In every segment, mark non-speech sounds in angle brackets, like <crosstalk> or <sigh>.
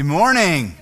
Good morning.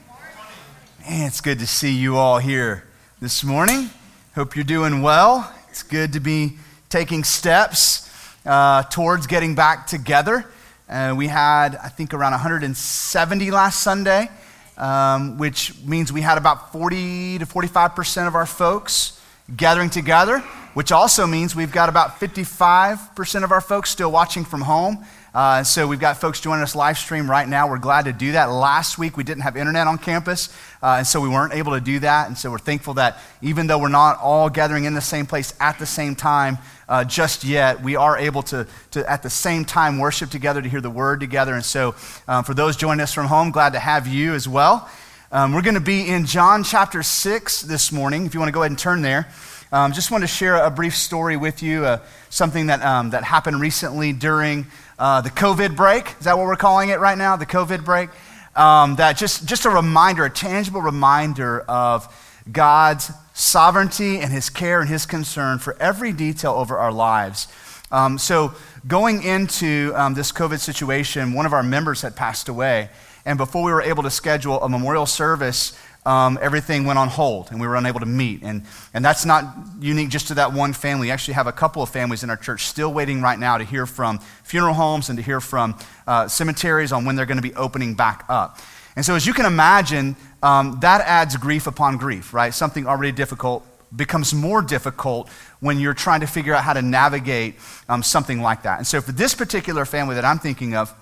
Man, it's good to see you all here this morning. Hope you're doing well. It's good to be taking steps uh, towards getting back together. Uh, we had, I think, around 170 last Sunday, um, which means we had about 40 to 45% of our folks gathering together, which also means we've got about 55% of our folks still watching from home. Uh, so we've got folks joining us live stream right now. We're glad to do that. Last week we didn't have internet on campus, uh, and so we weren't able to do that. And so we're thankful that even though we're not all gathering in the same place at the same time uh, just yet, we are able to, to at the same time worship together to hear the word together. And so um, for those joining us from home, glad to have you as well. Um, we're going to be in John chapter 6 this morning. If you want to go ahead and turn there. Um, just want to share a brief story with you, uh, something that, um, that happened recently during uh, the COVID break. Is that what we're calling it right now? The COVID break? Um, that just, just a reminder, a tangible reminder of God's sovereignty and his care and his concern for every detail over our lives. Um, so, going into um, this COVID situation, one of our members had passed away. And before we were able to schedule a memorial service, um, everything went on hold and we were unable to meet. And, and that's not unique just to that one family. We actually have a couple of families in our church still waiting right now to hear from funeral homes and to hear from uh, cemeteries on when they're going to be opening back up. And so, as you can imagine, um, that adds grief upon grief, right? Something already difficult becomes more difficult when you're trying to figure out how to navigate um, something like that. And so, for this particular family that I'm thinking of,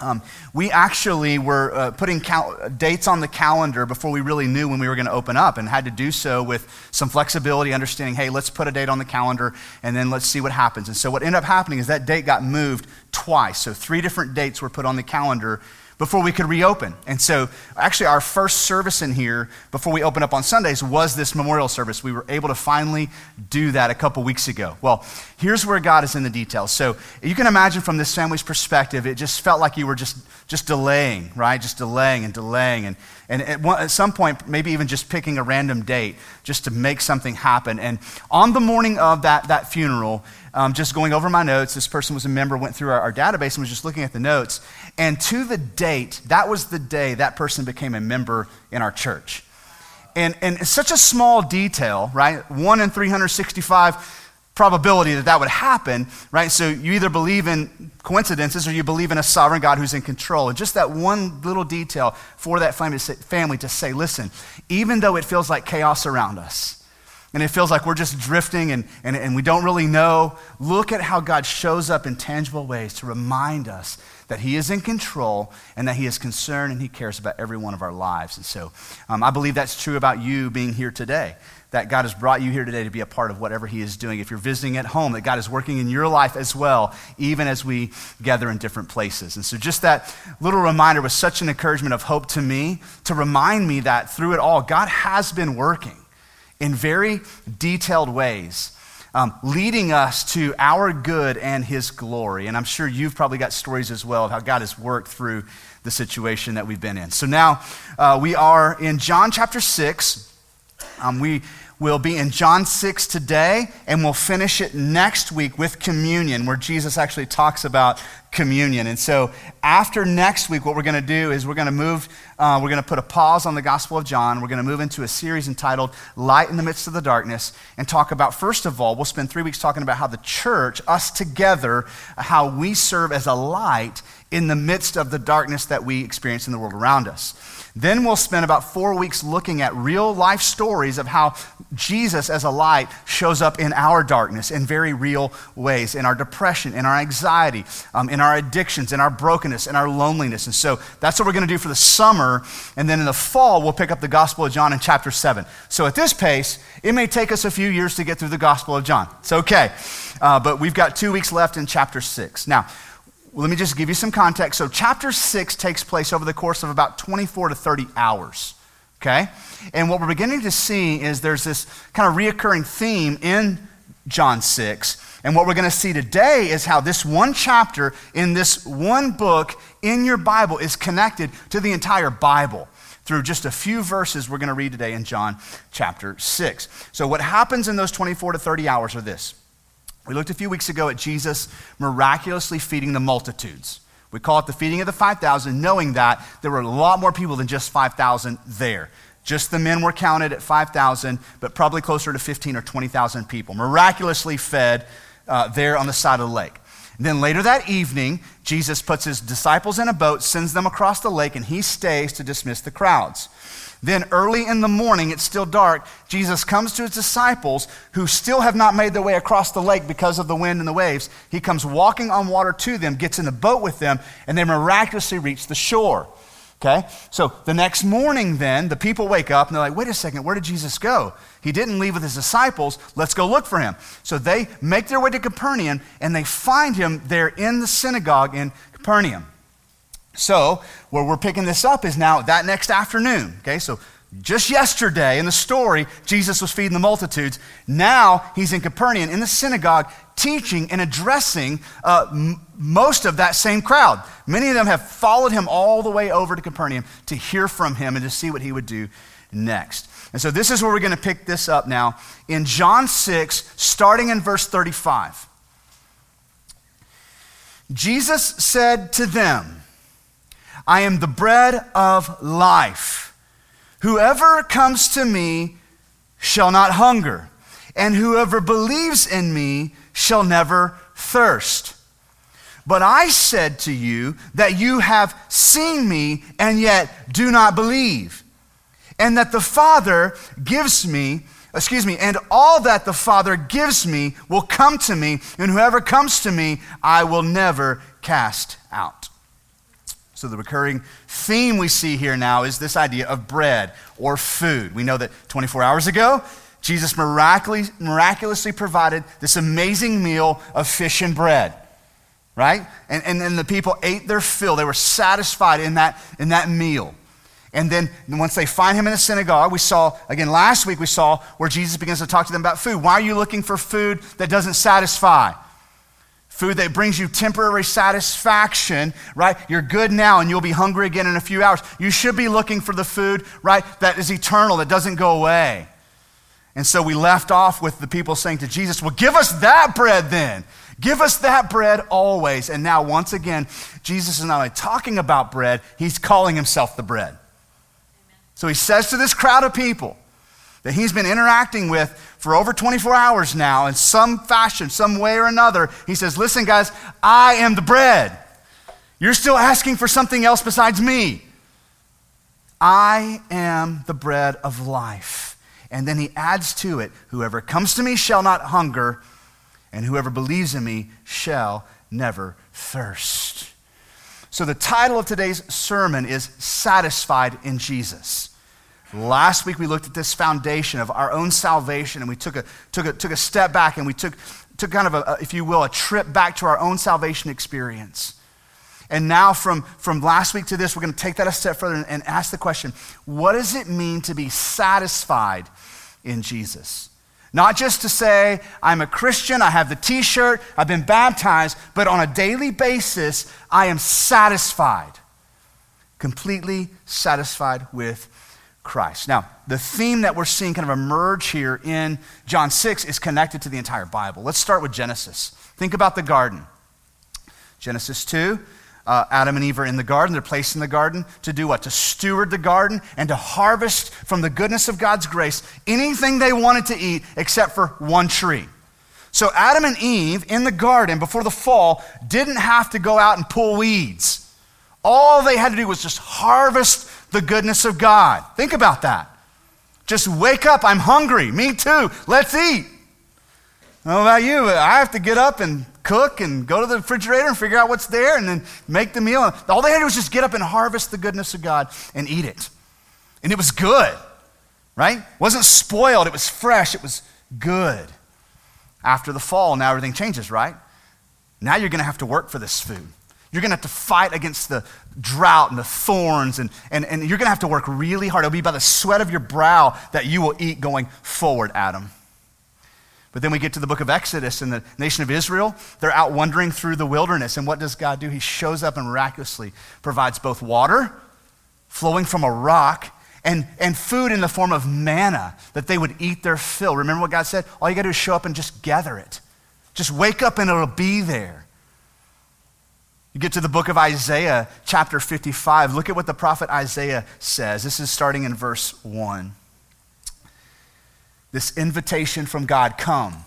um, we actually were uh, putting cal- dates on the calendar before we really knew when we were going to open up and had to do so with some flexibility, understanding, hey, let's put a date on the calendar and then let's see what happens. And so what ended up happening is that date got moved twice. So three different dates were put on the calendar before we could reopen. And so, actually, our first service in here before we open up on Sundays was this memorial service. We were able to finally do that a couple weeks ago. Well, here's where God is in the details. So, you can imagine from this family's perspective, it just felt like you were just, just delaying, right? Just delaying and delaying. And, and at, one, at some point, maybe even just picking a random date just to make something happen. And on the morning of that, that funeral, um, just going over my notes. This person was a member, went through our, our, database and was just looking at the notes. And to the date, that was the day that person became a member in our church. And, and it's such a small detail, right? One in 365 probability that that would happen, right? So you either believe in coincidences or you believe in a sovereign God who's in control. And just that one little detail for that family to say, listen, even though it feels like chaos around us, and it feels like we're just drifting and, and, and we don't really know. Look at how God shows up in tangible ways to remind us that He is in control and that He is concerned and He cares about every one of our lives. And so um, I believe that's true about you being here today. That God has brought you here today to be a part of whatever He is doing. If you're visiting at home, that God is working in your life as well, even as we gather in different places. And so, just that little reminder was such an encouragement of hope to me to remind me that through it all, God has been working in very detailed ways, um, leading us to our good and His glory. And I'm sure you've probably got stories as well of how God has worked through the situation that we've been in. So now uh, we are in John chapter 6. Um, we will be in John 6 today, and we'll finish it next week with communion, where Jesus actually talks about communion. And so, after next week, what we're going to do is we're going to move, uh, we're going to put a pause on the Gospel of John. We're going to move into a series entitled Light in the Midst of the Darkness and talk about, first of all, we'll spend three weeks talking about how the church, us together, how we serve as a light in the midst of the darkness that we experience in the world around us. Then we'll spend about four weeks looking at real life stories of how Jesus, as a light, shows up in our darkness in very real ways, in our depression, in our anxiety, um, in our addictions, in our brokenness, in our loneliness. And so that's what we're going to do for the summer. And then in the fall, we'll pick up the Gospel of John in chapter 7. So at this pace, it may take us a few years to get through the Gospel of John. It's okay. Uh, but we've got two weeks left in chapter 6. Now, well, let me just give you some context. So, chapter 6 takes place over the course of about 24 to 30 hours. Okay? And what we're beginning to see is there's this kind of reoccurring theme in John 6. And what we're going to see today is how this one chapter in this one book in your Bible is connected to the entire Bible through just a few verses we're going to read today in John chapter 6. So, what happens in those 24 to 30 hours are this we looked a few weeks ago at Jesus miraculously feeding the multitudes We call it the feeding of the 5,000, knowing that there were a lot more people than just 5,000 there. Just the men were counted at 5,000, but probably closer to 15 or 20,000 people, miraculously fed uh, there on the side of the lake. And then later that evening, Jesus puts his disciples in a boat, sends them across the lake, and he stays to dismiss the crowds. Then, early in the morning, it's still dark, Jesus comes to his disciples who still have not made their way across the lake because of the wind and the waves. He comes walking on water to them, gets in the boat with them, and they miraculously reach the shore. Okay? So the next morning, then, the people wake up and they're like, wait a second, where did Jesus go? He didn't leave with his disciples. Let's go look for him. So they make their way to Capernaum and they find him there in the synagogue in Capernaum. So, where we're picking this up is now that next afternoon. Okay, so just yesterday in the story, Jesus was feeding the multitudes. Now he's in Capernaum in the synagogue teaching and addressing uh, m- most of that same crowd. Many of them have followed him all the way over to Capernaum to hear from him and to see what he would do next. And so this is where we're going to pick this up now in John 6, starting in verse 35. Jesus said to them, I am the bread of life. Whoever comes to me shall not hunger, and whoever believes in me shall never thirst. But I said to you that you have seen me and yet do not believe, and that the Father gives me excuse me, and all that the Father gives me will come to me, and whoever comes to me, I will never cast out. So, the recurring theme we see here now is this idea of bread or food. We know that 24 hours ago, Jesus miraculously, miraculously provided this amazing meal of fish and bread, right? And, and then the people ate their fill. They were satisfied in that, in that meal. And then once they find him in the synagogue, we saw, again, last week we saw where Jesus begins to talk to them about food. Why are you looking for food that doesn't satisfy? Food that brings you temporary satisfaction, right? You're good now and you'll be hungry again in a few hours. You should be looking for the food, right, that is eternal, that doesn't go away. And so we left off with the people saying to Jesus, Well, give us that bread then. Give us that bread always. And now, once again, Jesus is not only talking about bread, he's calling himself the bread. Amen. So he says to this crowd of people that he's been interacting with for over 24 hours now in some fashion, some way or another. He says, Listen, guys, I am the bread. You're still asking for something else besides me. I am the bread of life. And then he adds to it, Whoever comes to me shall not hunger, and whoever believes in me shall never thirst. So, the title of today's sermon is Satisfied in Jesus. Last week we looked at this foundation of our own salvation and we took a, took a, took a step back and we took, took kind of, a, if you will, a trip back to our own salvation experience. And now, from, from last week to this, we're going to take that a step further and, and ask the question what does it mean to be satisfied in Jesus? Not just to say, I'm a Christian, I have the t shirt, I've been baptized, but on a daily basis, I am satisfied, completely satisfied with Christ. Now, the theme that we're seeing kind of emerge here in John 6 is connected to the entire Bible. Let's start with Genesis. Think about the garden. Genesis 2, uh, Adam and Eve are in the garden. They're placed in the garden to do what? To steward the garden and to harvest from the goodness of God's grace anything they wanted to eat except for one tree. So Adam and Eve in the garden before the fall didn't have to go out and pull weeds. All they had to do was just harvest the goodness of God. Think about that. Just wake up. I'm hungry. Me too. Let's eat. How about you? I have to get up and cook and go to the refrigerator and figure out what's there and then make the meal. All they had to do was just get up and harvest the goodness of God and eat it. And it was good, right? It wasn't spoiled, it was fresh, it was good. After the fall, now everything changes, right? Now you're going to have to work for this food. You're going to have to fight against the drought and the thorns, and, and, and you're going to have to work really hard. It'll be by the sweat of your brow that you will eat going forward, Adam. But then we get to the book of Exodus, and the nation of Israel, they're out wandering through the wilderness. And what does God do? He shows up and miraculously provides both water flowing from a rock and, and food in the form of manna that they would eat their fill. Remember what God said? All you got to do is show up and just gather it. Just wake up and it'll be there. You get to the book of Isaiah, chapter 55. Look at what the prophet Isaiah says. This is starting in verse 1. This invitation from God come.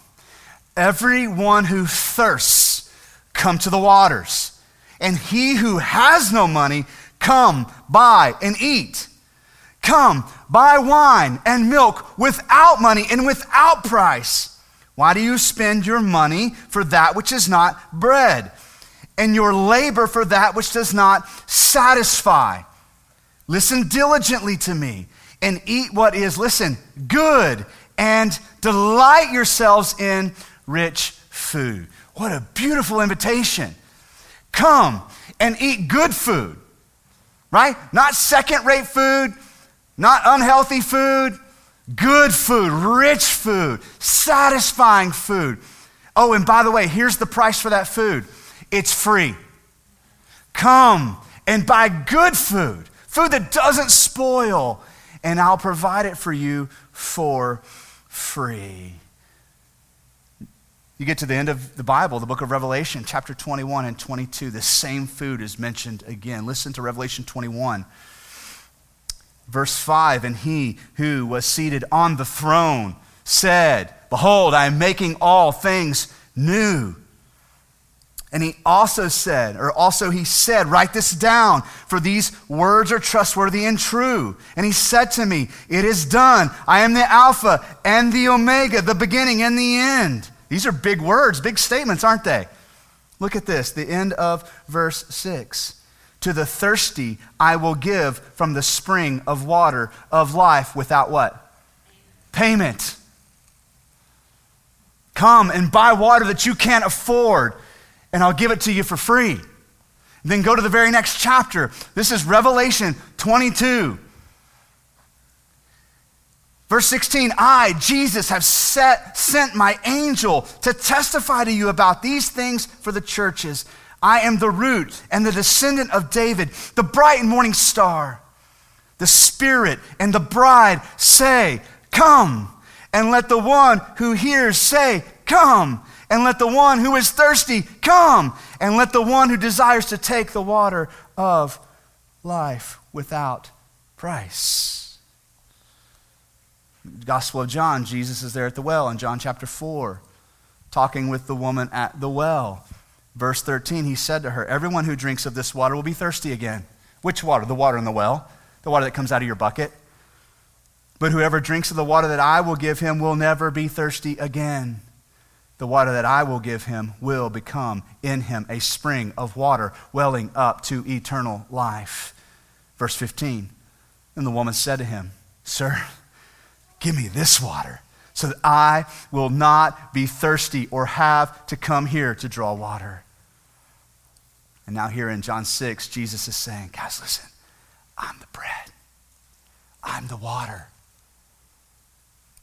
Everyone who thirsts, come to the waters. And he who has no money, come, buy, and eat. Come, buy wine and milk without money and without price. Why do you spend your money for that which is not bread, and your labor for that which does not satisfy? Listen diligently to me and eat what is, listen, good, and delight yourselves in rich food. What a beautiful invitation. Come and eat good food, right? Not second rate food, not unhealthy food, good food, rich food, satisfying food. Oh, and by the way, here's the price for that food it's free. Come and buy good food, food that doesn't spoil, and I'll provide it for you for free. You get to the end of the Bible, the book of Revelation, chapter 21 and 22, the same food is mentioned again. Listen to Revelation 21. Verse 5 And he who was seated on the throne said, Behold, I am making all things new. And he also said, or also he said, Write this down, for these words are trustworthy and true. And he said to me, It is done. I am the Alpha and the Omega, the beginning and the end. These are big words, big statements, aren't they? Look at this, the end of verse 6. To the thirsty, I will give from the spring of water of life without what? Payment. Come and buy water that you can't afford, and I'll give it to you for free. Then go to the very next chapter. This is Revelation 22. Verse 16, I, Jesus, have set, sent my angel to testify to you about these things for the churches. I am the root and the descendant of David, the bright and morning star. The Spirit and the bride say, Come. And let the one who hears say, Come. And let the one who is thirsty come. And let the one who desires to take the water of life without price. Gospel of John, Jesus is there at the well in John chapter 4, talking with the woman at the well. Verse 13, he said to her, Everyone who drinks of this water will be thirsty again. Which water? The water in the well, the water that comes out of your bucket. But whoever drinks of the water that I will give him will never be thirsty again. The water that I will give him will become in him a spring of water welling up to eternal life. Verse 15, and the woman said to him, Sir, give me this water so that I will not be thirsty or have to come here to draw water. And now, here in John 6, Jesus is saying, Guys, listen, I'm the bread, I'm the water.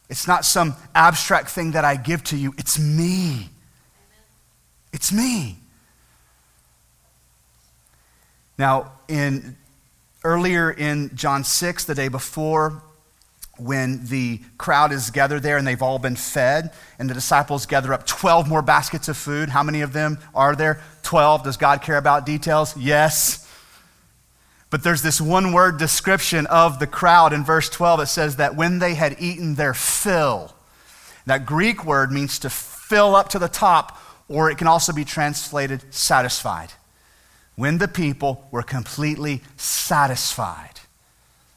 It's not some abstract thing that I give to you, it's me. It's me. Now, in earlier in John 6, the day before, when the crowd is gathered there and they've all been fed, and the disciples gather up 12 more baskets of food. How many of them are there? 12. Does God care about details? Yes. But there's this one word description of the crowd in verse 12. It says that when they had eaten their fill, that Greek word means to fill up to the top, or it can also be translated satisfied. When the people were completely satisfied.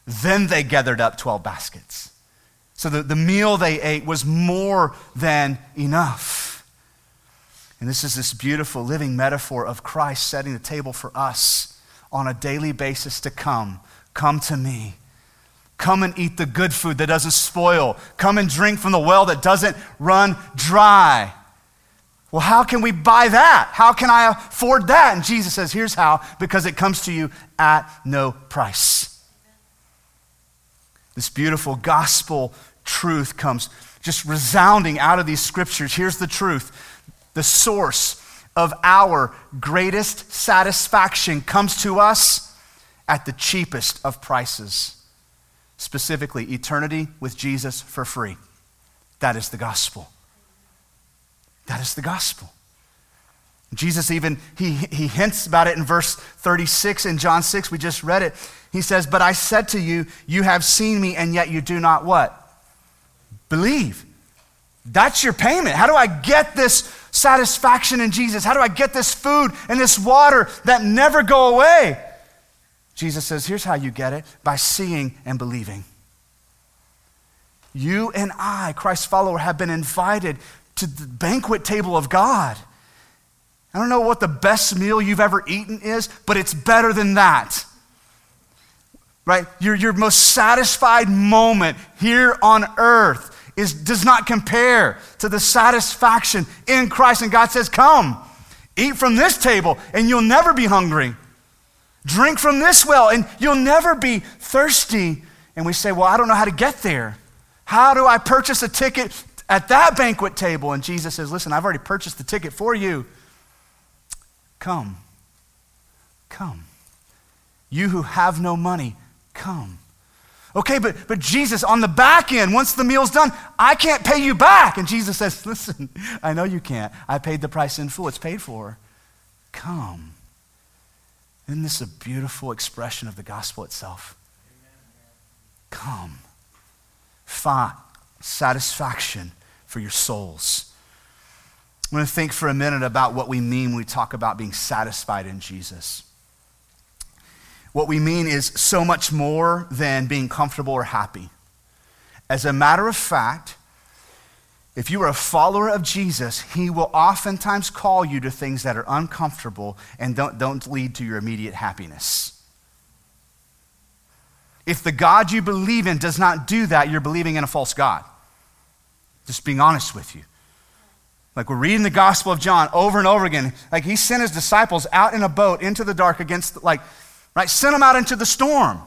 Then they gathered up 12 baskets. So the, the meal they ate was more than enough. And this is this beautiful living metaphor of Christ setting the table for us on a daily basis to come. Come to me. Come and eat the good food that doesn't spoil. Come and drink from the well that doesn't run dry. Well, how can we buy that? How can I afford that? And Jesus says, here's how because it comes to you at no price. This beautiful gospel truth comes just resounding out of these scriptures. Here's the truth the source of our greatest satisfaction comes to us at the cheapest of prices, specifically, eternity with Jesus for free. That is the gospel. That is the gospel. Jesus even he, he hints about it in verse 36 in John 6 we just read it. He says, "But I said to you, you have seen me and yet you do not what? Believe." That's your payment. How do I get this satisfaction in Jesus? How do I get this food and this water that never go away? Jesus says, Here's how you get it by seeing and believing. You and I, Christ's follower, have been invited to the banquet table of God. I don't know what the best meal you've ever eaten is, but it's better than that. Right? Your, your most satisfied moment here on earth is, does not compare to the satisfaction in Christ. And God says, Come, eat from this table, and you'll never be hungry. Drink from this well, and you'll never be thirsty. And we say, Well, I don't know how to get there. How do I purchase a ticket at that banquet table? And Jesus says, Listen, I've already purchased the ticket for you. Come. Come. You who have no money, come. Okay, but, but Jesus, on the back end, once the meal's done, I can't pay you back. And Jesus says, <laughs> Listen, I know you can't. I paid the price in full, it's paid for. Come. Isn't this a beautiful expression of the gospel itself? Come. Find satisfaction for your souls. I'm going to think for a minute about what we mean when we talk about being satisfied in Jesus. What we mean is so much more than being comfortable or happy. As a matter of fact, if you are a follower of Jesus, he will oftentimes call you to things that are uncomfortable and don't, don't lead to your immediate happiness. If the God you believe in does not do that, you're believing in a false God. Just being honest with you. Like we're reading the Gospel of John over and over again. Like he sent his disciples out in a boat into the dark against, like, right? Send them out into the storm.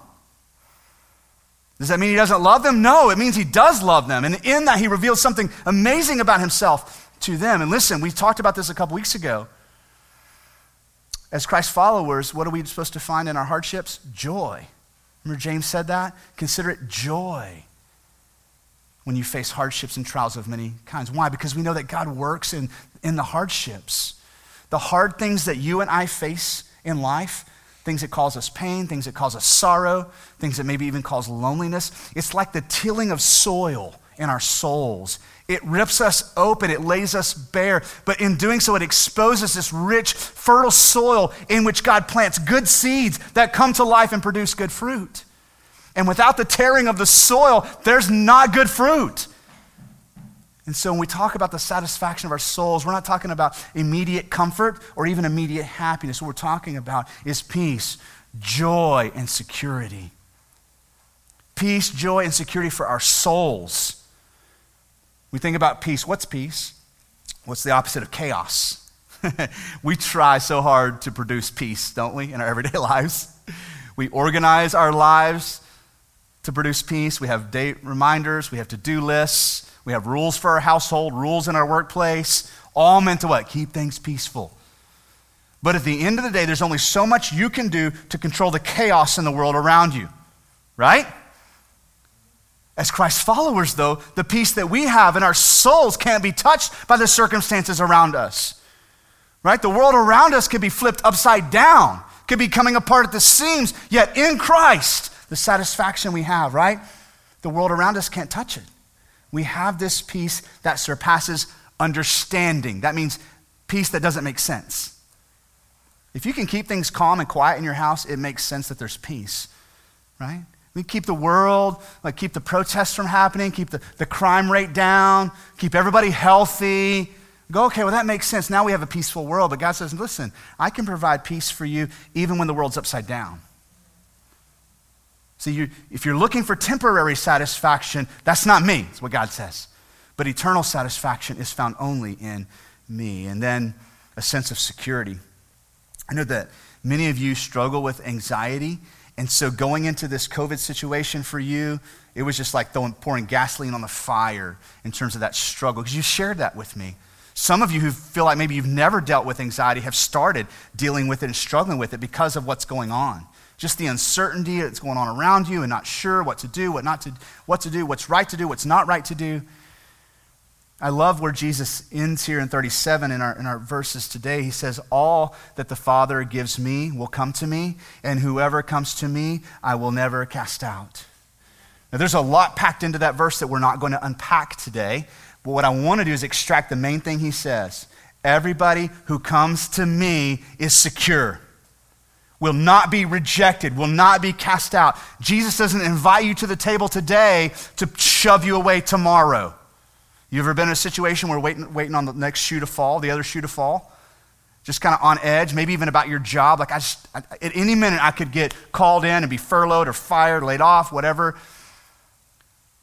Does that mean he doesn't love them? No, it means he does love them. And in that, he reveals something amazing about himself to them. And listen, we talked about this a couple weeks ago. As Christ followers, what are we supposed to find in our hardships? Joy. Remember, James said that? Consider it joy when you face hardships and trials of many kinds. Why? Because we know that God works in, in the hardships. The hard things that you and I face in life, things that cause us pain, things that cause us sorrow, things that maybe even cause loneliness. It's like the tilling of soil in our souls. It rips us open, it lays us bare, but in doing so, it exposes this rich, fertile soil in which God plants good seeds that come to life and produce good fruit. And without the tearing of the soil, there's not good fruit. And so when we talk about the satisfaction of our souls, we're not talking about immediate comfort or even immediate happiness. What we're talking about is peace, joy, and security. Peace, joy, and security for our souls. We think about peace. What's peace? What's the opposite of chaos? <laughs> we try so hard to produce peace, don't we, in our <laughs> everyday lives? We organize our lives to produce peace. We have date reminders, we have to do lists. We have rules for our household, rules in our workplace, all meant to what? Keep things peaceful. But at the end of the day, there's only so much you can do to control the chaos in the world around you, right? As Christ followers, though, the peace that we have in our souls can't be touched by the circumstances around us. Right? The world around us could be flipped upside down, could be coming apart at the seams, yet in Christ, the satisfaction we have, right? The world around us can't touch it we have this peace that surpasses understanding. That means peace that doesn't make sense. If you can keep things calm and quiet in your house, it makes sense that there's peace, right? We keep the world, like keep the protests from happening, keep the, the crime rate down, keep everybody healthy. Go, okay, well, that makes sense. Now we have a peaceful world. But God says, listen, I can provide peace for you even when the world's upside down. See, you, if you're looking for temporary satisfaction, that's not me, That's what God says. But eternal satisfaction is found only in me. And then a sense of security. I know that many of you struggle with anxiety. And so going into this COVID situation for you, it was just like throwing, pouring gasoline on the fire in terms of that struggle, because you shared that with me. Some of you who feel like maybe you've never dealt with anxiety have started dealing with it and struggling with it because of what's going on. Just the uncertainty that's going on around you and not sure what to do, what not to, what to do, what's right to do, what's not right to do. I love where Jesus ends here in 37 in our, in our verses today. He says, All that the Father gives me will come to me, and whoever comes to me, I will never cast out. Now, there's a lot packed into that verse that we're not going to unpack today. But what I want to do is extract the main thing he says. Everybody who comes to me is secure, will not be rejected, will not be cast out. Jesus doesn't invite you to the table today to shove you away tomorrow. You ever been in a situation where waiting, waiting on the next shoe to fall, the other shoe to fall? Just kind of on edge, maybe even about your job. Like, I just, I, at any minute, I could get called in and be furloughed or fired, laid off, whatever.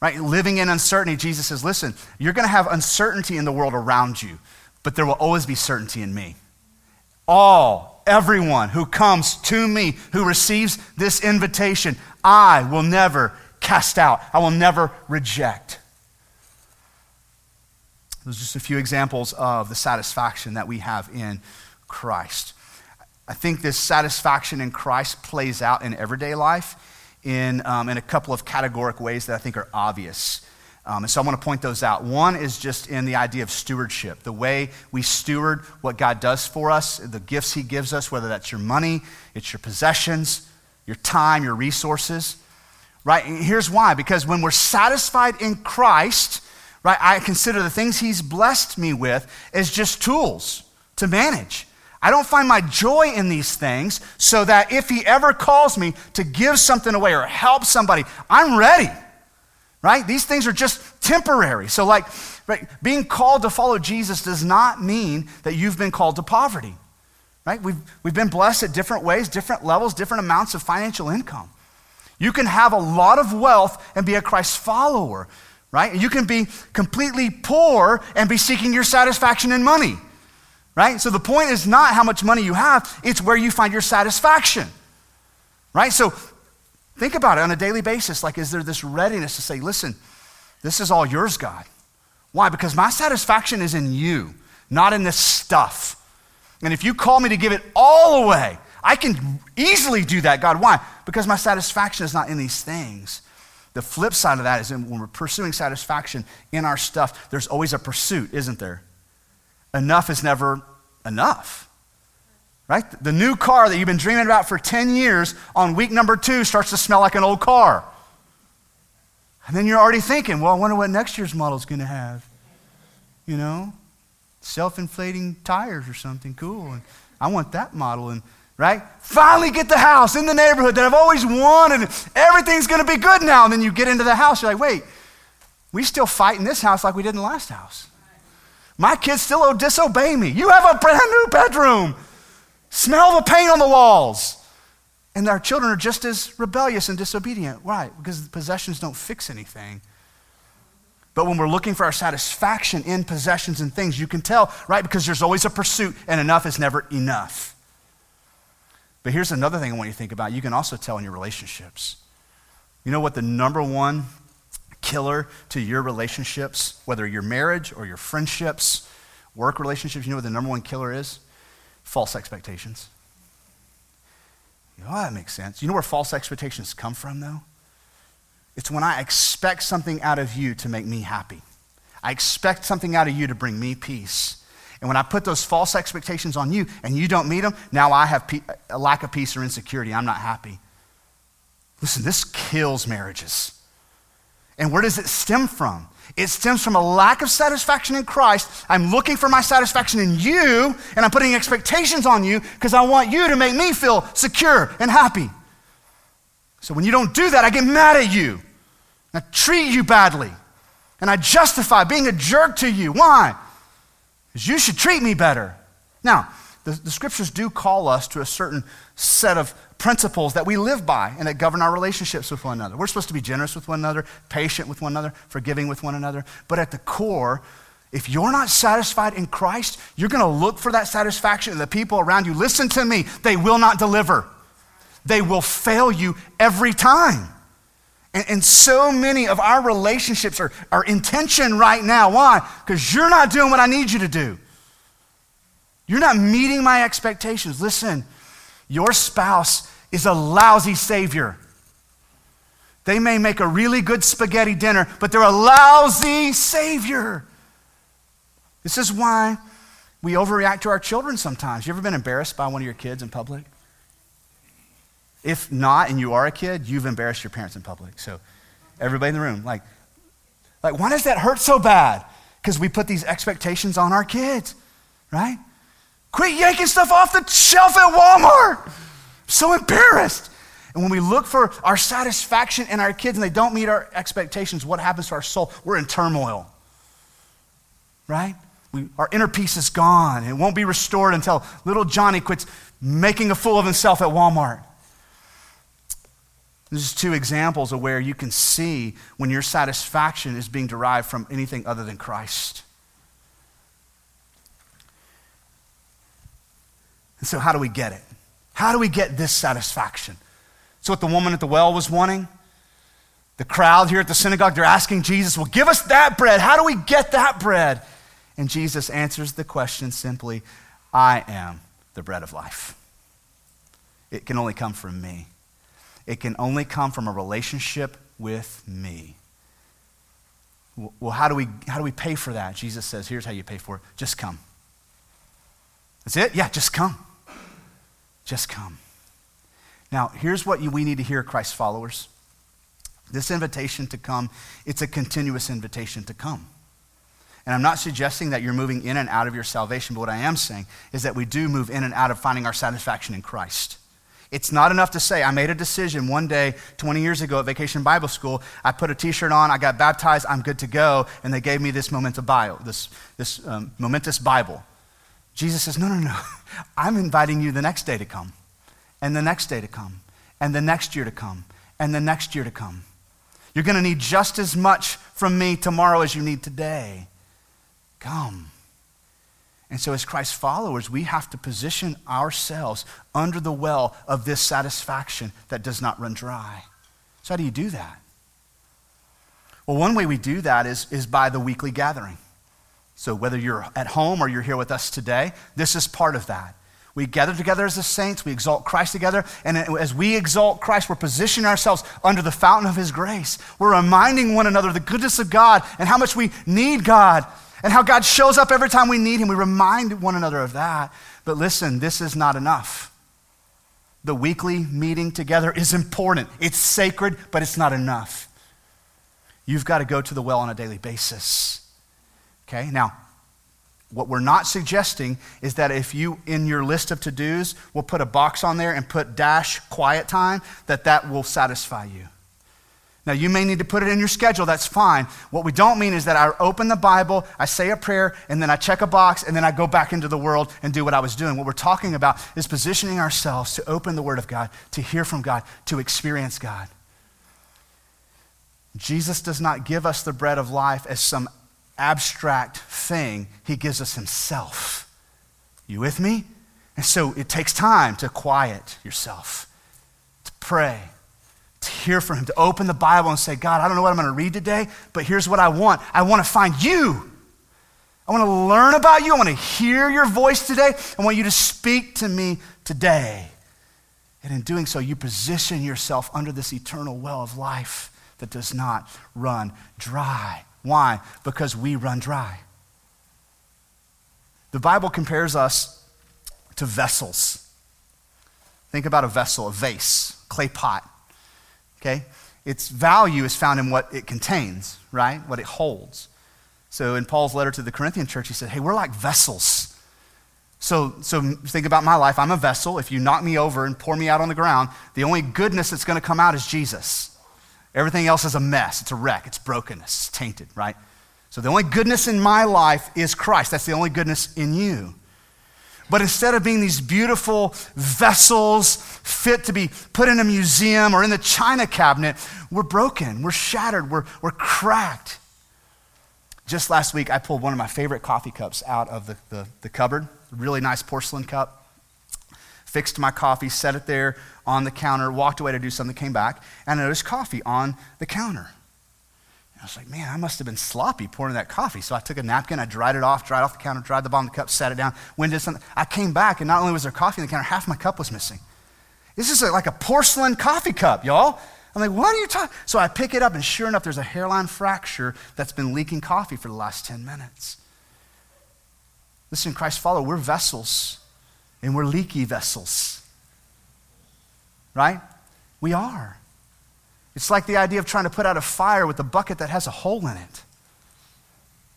Right? Living in uncertainty, Jesus says, listen, you're going to have uncertainty in the world around you, but there will always be certainty in me. All, everyone who comes to me, who receives this invitation, I will never cast out, I will never reject. Those are just a few examples of the satisfaction that we have in Christ. I think this satisfaction in Christ plays out in everyday life in, um, in a couple of categoric ways that I think are obvious. Um, and so I want to point those out. One is just in the idea of stewardship, the way we steward what God does for us, the gifts He gives us, whether that's your money, it's your possessions, your time, your resources. Right? And here's why because when we're satisfied in Christ, right? I consider the things he's blessed me with as just tools to manage. I don't find my joy in these things so that if he ever calls me to give something away or help somebody, I'm ready. Right? These things are just temporary. So, like, right, being called to follow Jesus does not mean that you've been called to poverty. Right? We've, we've been blessed at different ways, different levels, different amounts of financial income. You can have a lot of wealth and be a Christ follower right? You can be completely poor and be seeking your satisfaction in money, right? So the point is not how much money you have, it's where you find your satisfaction, right? So think about it on a daily basis. Like, is there this readiness to say, listen, this is all yours, God? Why? Because my satisfaction is in you, not in this stuff. And if you call me to give it all away, I can easily do that, God. Why? Because my satisfaction is not in these things. The flip side of that is when we're pursuing satisfaction in our stuff, there's always a pursuit, isn't there? Enough is never enough. Right? The new car that you've been dreaming about for 10 years on week number two starts to smell like an old car. And then you're already thinking, well, I wonder what next year's model is going to have. You know? Self inflating tires or something cool. And I want that model. And right? Finally get the house in the neighborhood that I've always wanted. Everything's going to be good now. And then you get into the house, you're like, wait, we still fight in this house like we did in the last house. My kids still disobey me. You have a brand new bedroom. Smell the paint on the walls. And our children are just as rebellious and disobedient. Why? because possessions don't fix anything. But when we're looking for our satisfaction in possessions and things, you can tell, right? Because there's always a pursuit, and enough is never enough. But here's another thing I want you to think about. You can also tell in your relationships. You know what the number one killer to your relationships, whether your marriage or your friendships, work relationships, you know what the number one killer is? False expectations. Oh, that makes sense. You know where false expectations come from, though? It's when I expect something out of you to make me happy. I expect something out of you to bring me peace. And when I put those false expectations on you and you don't meet them, now I have pe- a lack of peace or insecurity. I'm not happy. Listen, this kills marriages. And where does it stem from? It stems from a lack of satisfaction in Christ. I'm looking for my satisfaction in you, and I'm putting expectations on you because I want you to make me feel secure and happy. So when you don't do that, I get mad at you. I treat you badly. And I justify being a jerk to you. Why? Because you should treat me better. Now, the, the, scriptures do call us to a certain set of principles that we live by and that govern our relationships with one another. We're supposed to be generous with one another, patient with one another, forgiving with one another. But at the core, if you're not satisfied in Christ, you're going to look for that satisfaction in the people around you. Listen to me, they will not deliver, they will fail you every time. And, and so many of our relationships are, are in tension right now. Why? Because you're not doing what I need you to do. You're not meeting my expectations. Listen, your spouse is a lousy savior. They may make a really good spaghetti dinner, but they're a lousy savior. This is why we overreact to our children sometimes. You ever been embarrassed by one of your kids in public? If not, and you are a kid, you've embarrassed your parents in public. So, everybody in the room, like, like why does that hurt so bad? Because we put these expectations on our kids, right? Quit yanking stuff off the shelf at Walmart. So embarrassed. And when we look for our satisfaction in our kids and they don't meet our expectations, what happens to our soul? We're in turmoil, right? We, our inner peace is gone. It won't be restored until little Johnny quits making a fool of himself at Walmart. There's two examples of where you can see when your satisfaction is being derived from anything other than Christ. And so, how do we get it? How do we get this satisfaction? It's what the woman at the well was wanting. The crowd here at the synagogue, they're asking Jesus, Well, give us that bread. How do we get that bread? And Jesus answers the question simply I am the bread of life. It can only come from me. It can only come from a relationship with me. Well, how do we, how do we pay for that? Jesus says, here's how you pay for it just come. That's it? Yeah, just come. Just come. Now, here's what we need to hear, Christ followers. This invitation to come, it's a continuous invitation to come. And I'm not suggesting that you're moving in and out of your salvation, but what I am saying is that we do move in and out of finding our satisfaction in Christ. It's not enough to say, I made a decision one day 20 years ago at Vacation Bible School. I put a t shirt on, I got baptized, I'm good to go, and they gave me this Bible. This, this um, momentous Bible. Jesus says, No, no, no. <laughs> I'm inviting you the next day to come, and the next day to come, and the next year to come, and the next year to come. You're going to need just as much from me tomorrow as you need today. Come. And so, as Christ's followers, we have to position ourselves under the well of this satisfaction that does not run dry. So, how do you do that? Well, one way we do that is, is by the weekly gathering. So, whether you're at home or you're here with us today, this is part of that. We gather together as the saints, we exalt Christ together, and as we exalt Christ, we're positioning ourselves under the fountain of His grace. We're reminding one another the goodness of God and how much we need God and how God shows up every time we need Him. We remind one another of that. But listen, this is not enough. The weekly meeting together is important, it's sacred, but it's not enough. You've got to go to the well on a daily basis. Okay? Now, what we're not suggesting is that if you, in your list of to dos, will put a box on there and put dash quiet time, that that will satisfy you. Now, you may need to put it in your schedule, that's fine. What we don't mean is that I open the Bible, I say a prayer, and then I check a box, and then I go back into the world and do what I was doing. What we're talking about is positioning ourselves to open the Word of God, to hear from God, to experience God. Jesus does not give us the bread of life as some abstract thing, He gives us Himself. You with me? And so it takes time to quiet yourself, to pray to hear from Him, to open the Bible and say, God, I don't know what I'm going to read today, but here's what I want. I want to find you. I want to learn about you. I want to hear your voice today. I want you to speak to me today. And in doing so, you position yourself under this eternal well of life that does not run dry. Why? Because we run dry. The Bible compares us to vessels. Think about a vessel, a vase, clay pot okay? Its value is found in what it contains, right? What it holds. So in Paul's letter to the Corinthian church, he said, hey, we're like vessels. So, so think about my life. I'm a vessel. If you knock me over and pour me out on the ground, the only goodness that's going to come out is Jesus. Everything else is a mess. It's a wreck. It's brokenness. It's tainted, right? So the only goodness in my life is Christ. That's the only goodness in you. But instead of being these beautiful vessels fit to be put in a museum or in the china cabinet, we're broken, we're shattered, we're, we're cracked. Just last week, I pulled one of my favorite coffee cups out of the, the, the cupboard, really nice porcelain cup. Fixed my coffee, set it there on the counter, walked away to do something, came back, and noticed coffee on the counter. I was like, man, I must have been sloppy pouring that coffee. So I took a napkin, I dried it off, dried off the counter, dried the bottom of the cup, sat it down, went did something. I came back, and not only was there coffee in the counter, half my cup was missing. This is like a porcelain coffee cup, y'all. I'm like, what are you talking? So I pick it up, and sure enough, there's a hairline fracture that's been leaking coffee for the last 10 minutes. Listen, Christ follower, we're vessels, and we're leaky vessels. Right? We are. It's like the idea of trying to put out a fire with a bucket that has a hole in it.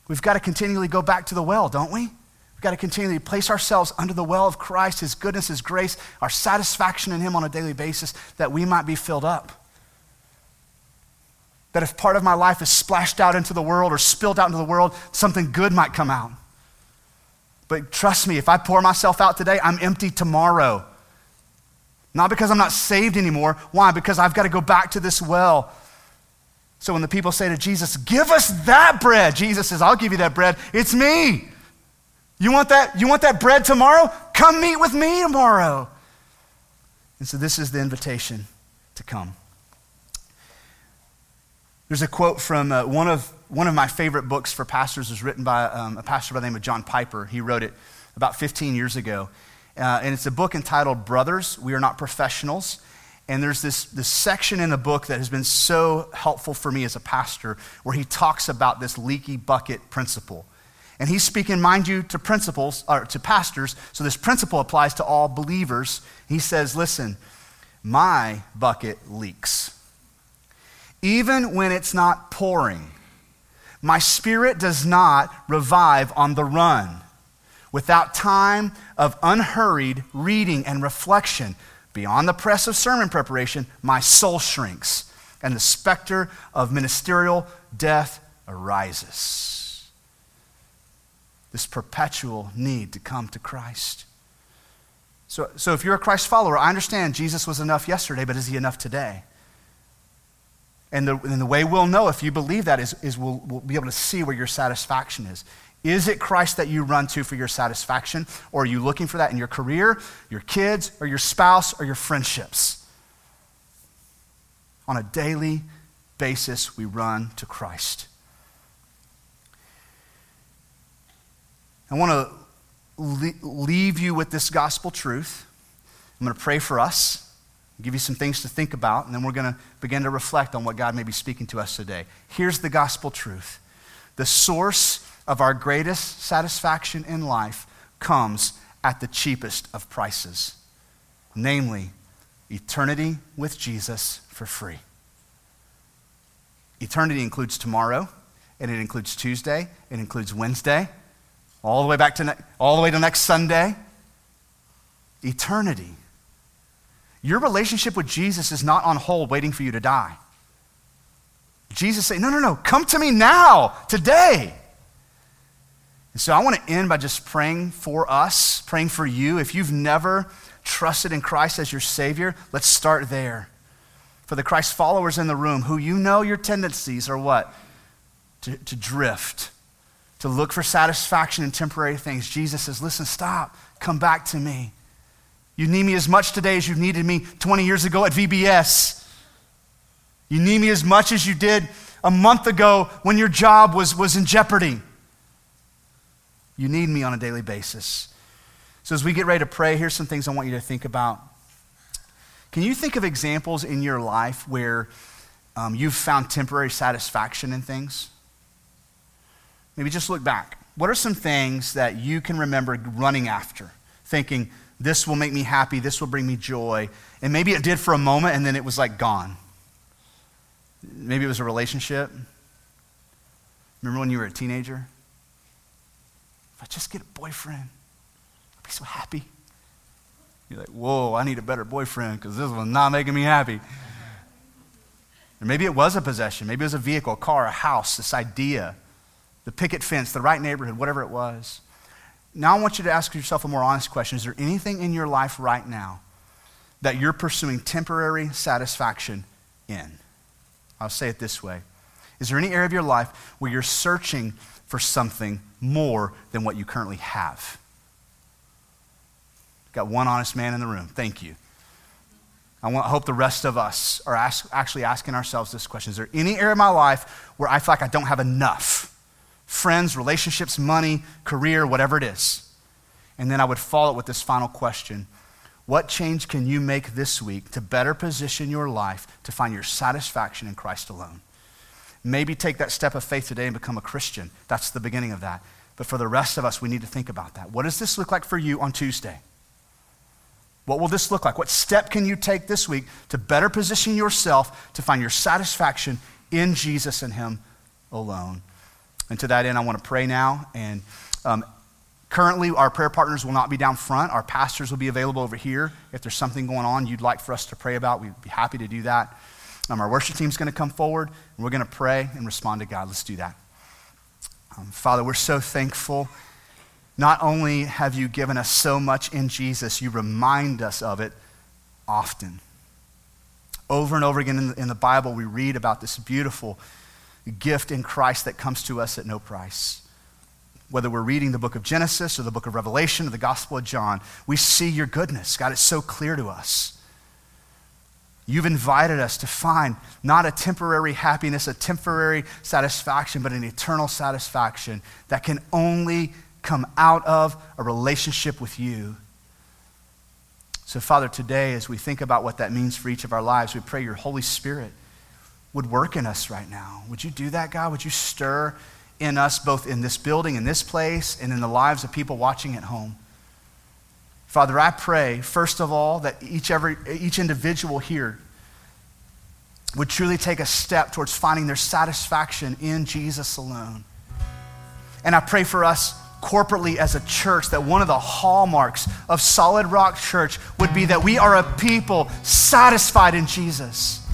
We've got to continually go back to the well, don't we? We've got to continually place ourselves under the well of Christ, His goodness, His grace, our satisfaction in Him on a daily basis, that we might be filled up. That if part of my life is splashed out into the world or spilled out into the world, something good might come out. But trust me, if I pour myself out today, I'm empty tomorrow. Not because I'm not saved anymore. Why? Because I've got to go back to this well. So when the people say to Jesus, Give us that bread, Jesus says, I'll give you that bread. It's me. You want that? You want that bread tomorrow? Come meet with me tomorrow. And so this is the invitation to come. There's a quote from uh, one, of, one of my favorite books for pastors, is written by um, a pastor by the name of John Piper. He wrote it about 15 years ago. Uh, and it's a book entitled Brothers, We Are Not Professionals. And there's this, this section in the book that has been so helpful for me as a pastor where he talks about this leaky bucket principle. And he's speaking, mind you, to principals or to pastors. So this principle applies to all believers. He says, listen, my bucket leaks even when it's not pouring. My spirit does not revive on the run. Without time of unhurried reading and reflection, beyond the press of sermon preparation, my soul shrinks, and the specter of ministerial death arises. This perpetual need to come to Christ. So, so if you're a Christ follower, I understand Jesus was enough yesterday, but is he enough today? And the, and the way we'll know if you believe that is, is we'll, we'll be able to see where your satisfaction is. Is it Christ that you run to for your satisfaction? Or are you looking for that in your career, your kids, or your spouse, or your friendships? On a daily basis, we run to Christ. I want to leave you with this gospel truth. I'm going to pray for us give you some things to think about, and then we're going to begin to reflect on what God may be speaking to us today. Here's the gospel truth the source of our greatest satisfaction in life comes at the cheapest of prices, namely, eternity with Jesus for free. Eternity includes tomorrow, and it includes Tuesday, it includes Wednesday, all the way back to ne- all the way to next Sunday. Eternity your relationship with Jesus is not on hold waiting for you to die. Jesus said, No, no, no, come to me now, today. And so I want to end by just praying for us, praying for you. If you've never trusted in Christ as your Savior, let's start there. For the Christ followers in the room who you know your tendencies are what? To, to drift, to look for satisfaction in temporary things. Jesus says, Listen, stop, come back to me. You need me as much today as you needed me 20 years ago at VBS. You need me as much as you did a month ago when your job was, was in jeopardy. You need me on a daily basis. So, as we get ready to pray, here's some things I want you to think about. Can you think of examples in your life where um, you've found temporary satisfaction in things? Maybe just look back. What are some things that you can remember running after, thinking, this will make me happy. This will bring me joy. And maybe it did for a moment and then it was like gone. Maybe it was a relationship. Remember when you were a teenager? If I just get a boyfriend, I'll be so happy. You're like, whoa, I need a better boyfriend because this one's not making me happy. Or maybe it was a possession. Maybe it was a vehicle, a car, a house, this idea, the picket fence, the right neighborhood, whatever it was. Now I want you to ask yourself a more honest question. Is there anything in your life right now that you're pursuing temporary satisfaction in? I'll say it this way Is there any area of your life where you're searching for something more than what you currently have? Got one honest man in the room. Thank you. I, want, I hope the rest of us are ask, actually asking ourselves this question Is there any area of my life where I feel like I don't have enough? Friends, relationships, money, career, whatever it is. And then I would follow it with this final question What change can you make this week to better position your life to find your satisfaction in Christ alone? Maybe take that step of faith today and become a Christian. That's the beginning of that. But for the rest of us, we need to think about that. What does this look like for you on Tuesday? What will this look like? What step can you take this week to better position yourself to find your satisfaction in Jesus and Him alone? And to that end, I want to pray now. And um, currently, our prayer partners will not be down front. Our pastors will be available over here. If there's something going on you'd like for us to pray about, we'd be happy to do that. Um, our worship team's going to come forward, and we're going to pray and respond to God. Let's do that. Um, Father, we're so thankful not only have you given us so much in Jesus, you remind us of it often. Over and over again in the, in the Bible, we read about this beautiful gift in Christ that comes to us at no price. Whether we're reading the book of Genesis or the book of Revelation or the Gospel of John, we see your goodness. God, it's so clear to us. You've invited us to find not a temporary happiness, a temporary satisfaction, but an eternal satisfaction that can only come out of a relationship with you. So, Father, today, as we think about what that means for each of our lives, we pray your Holy Spirit would work in us right now. Would you do that, God? Would you stir in us, both in this building, in this place, and in the lives of people watching at home? Father, I pray, first of all, that each, every, each individual here would truly take a step towards finding their satisfaction in Jesus alone. And I pray for us corporately as a church that one of the hallmarks of Solid Rock Church would be that we are a people satisfied in Jesus.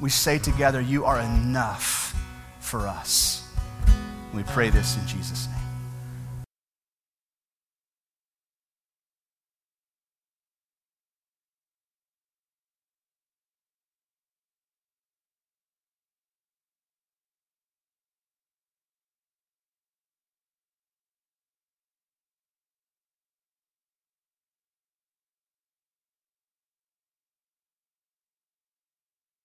We say together, You are enough for us. We pray this in Jesus' name.